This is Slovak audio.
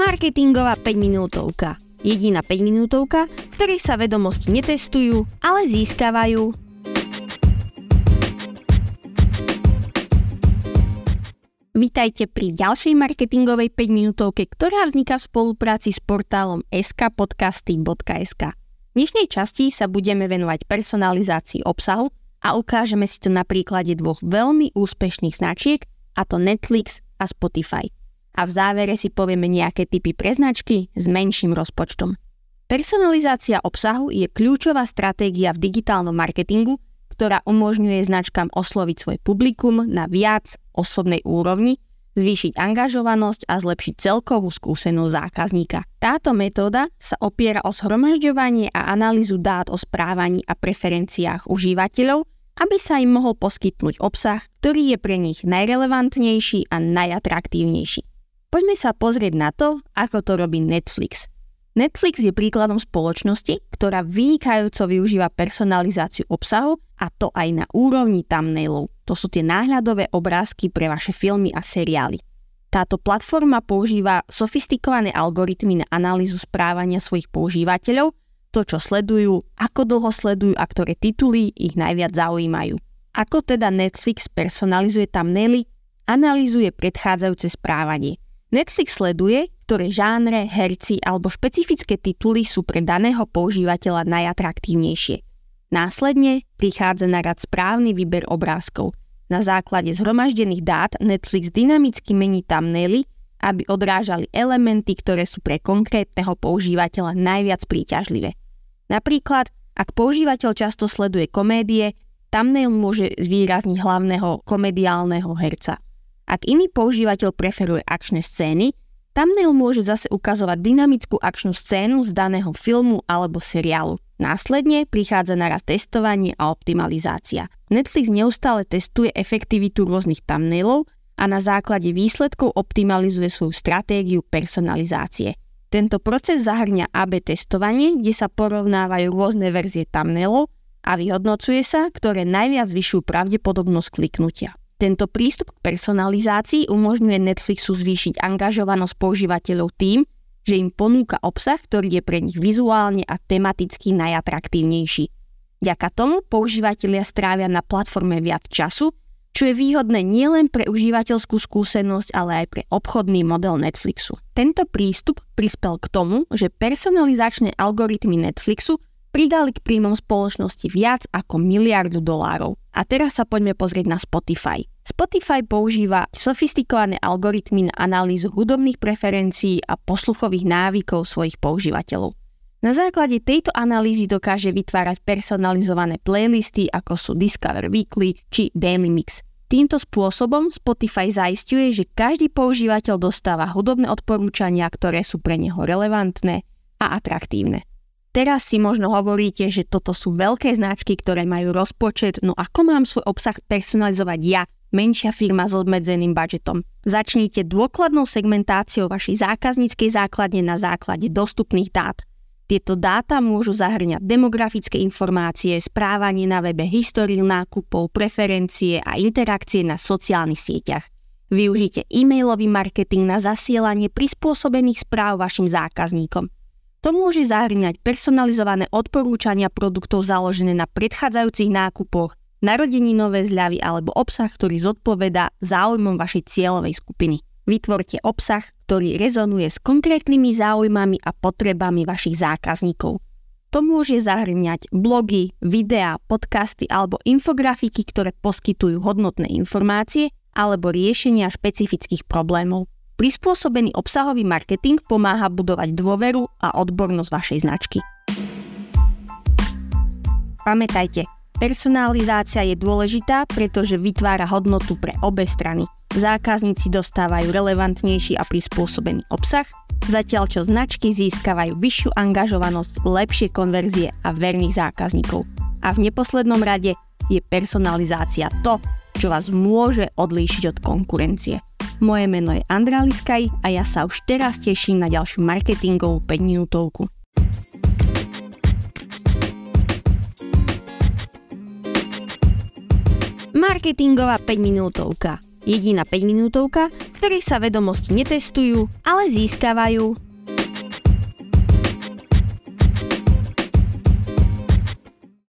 Marketingová 5 minútovka. Jediná 5 minútovka, v ktorej sa vedomosti netestujú, ale získavajú. Vítajte pri ďalšej marketingovej 5 minútovke, ktorá vzniká v spolupráci s portálom skpodcasty.sk. V dnešnej časti sa budeme venovať personalizácii obsahu a ukážeme si to na príklade dvoch veľmi úspešných značiek, a to Netflix a Spotify a v závere si povieme nejaké typy pre značky s menším rozpočtom. Personalizácia obsahu je kľúčová stratégia v digitálnom marketingu, ktorá umožňuje značkám osloviť svoj publikum na viac osobnej úrovni, zvýšiť angažovanosť a zlepšiť celkovú skúsenosť zákazníka. Táto metóda sa opiera o zhromažďovanie a analýzu dát o správaní a preferenciách užívateľov, aby sa im mohol poskytnúť obsah, ktorý je pre nich najrelevantnejší a najatraktívnejší. Poďme sa pozrieť na to, ako to robí Netflix. Netflix je príkladom spoločnosti, ktorá vynikajúco využíva personalizáciu obsahu a to aj na úrovni thumbnailov. To sú tie náhľadové obrázky pre vaše filmy a seriály. Táto platforma používa sofistikované algoritmy na analýzu správania svojich používateľov, to, čo sledujú, ako dlho sledujú a ktoré tituly ich najviac zaujímajú. Ako teda Netflix personalizuje thumbnaily? Analýzuje predchádzajúce správanie – Netflix sleduje, ktoré žánre, herci alebo špecifické tituly sú pre daného používateľa najatraktívnejšie. Následne prichádza na rad správny výber obrázkov. Na základe zhromaždených dát Netflix dynamicky mení thumbnaily, aby odrážali elementy, ktoré sú pre konkrétneho používateľa najviac príťažlivé. Napríklad, ak používateľ často sleduje komédie, thumbnail môže zvýrazniť hlavného komediálneho herca – ak iný používateľ preferuje akčné scény, thumbnail môže zase ukazovať dynamickú akčnú scénu z daného filmu alebo seriálu. Následne prichádza na rad testovanie a optimalizácia. Netflix neustále testuje efektivitu rôznych thumbnailov a na základe výsledkov optimalizuje svoju stratégiu personalizácie. Tento proces zahrňa AB testovanie, kde sa porovnávajú rôzne verzie thumbnailov a vyhodnocuje sa, ktoré najviac zvyšujú pravdepodobnosť kliknutia. Tento prístup k personalizácii umožňuje Netflixu zvýšiť angažovanosť používateľov tým, že im ponúka obsah, ktorý je pre nich vizuálne a tematicky najatraktívnejší. Ďaka tomu používateľia strávia na platforme viac času, čo je výhodné nielen pre užívateľskú skúsenosť, ale aj pre obchodný model Netflixu. Tento prístup prispel k tomu, že personalizačné algoritmy Netflixu pridali k príjmom spoločnosti viac ako miliardu dolárov. A teraz sa poďme pozrieť na Spotify. Spotify používa sofistikované algoritmy na analýzu hudobných preferencií a posluchových návykov svojich používateľov. Na základe tejto analýzy dokáže vytvárať personalizované playlisty ako sú Discover Weekly či Daily Mix. Týmto spôsobom Spotify zaistuje, že každý používateľ dostáva hudobné odporúčania, ktoré sú pre neho relevantné a atraktívne. Teraz si možno hovoríte, že toto sú veľké značky, ktoré majú rozpočet, no ako mám svoj obsah personalizovať ja, menšia firma s obmedzeným budžetom. Začnite dôkladnou segmentáciou vašej zákazníckej základne na základe dostupných dát. Tieto dáta môžu zahrňať demografické informácie, správanie na webe, históriu nákupov, preferencie a interakcie na sociálnych sieťach. Využite e-mailový marketing na zasielanie prispôsobených správ vašim zákazníkom. To môže zahrňať personalizované odporúčania produktov založené na predchádzajúcich nákupoch, narodeninové zľavy alebo obsah, ktorý zodpoveda záujmom vašej cieľovej skupiny. Vytvorte obsah, ktorý rezonuje s konkrétnymi záujmami a potrebami vašich zákazníkov. To môže zahrňať blogy, videá, podcasty alebo infografiky, ktoré poskytujú hodnotné informácie alebo riešenia špecifických problémov. Prispôsobený obsahový marketing pomáha budovať dôveru a odbornosť vašej značky. Pamätajte, personalizácia je dôležitá, pretože vytvára hodnotu pre obe strany. Zákazníci dostávajú relevantnejší a prispôsobený obsah, zatiaľ čo značky získavajú vyššiu angažovanosť, lepšie konverzie a verných zákazníkov. A v neposlednom rade je personalizácia to, čo vás môže odlíšiť od konkurencie. Moje meno je Andrá Liskaj a ja sa už teraz teším na ďalšiu marketingovú 5 minútovku. Marketingová 5 minútovka. Jediná 5 minútovka, v ktorej sa vedomosti netestujú, ale získavajú.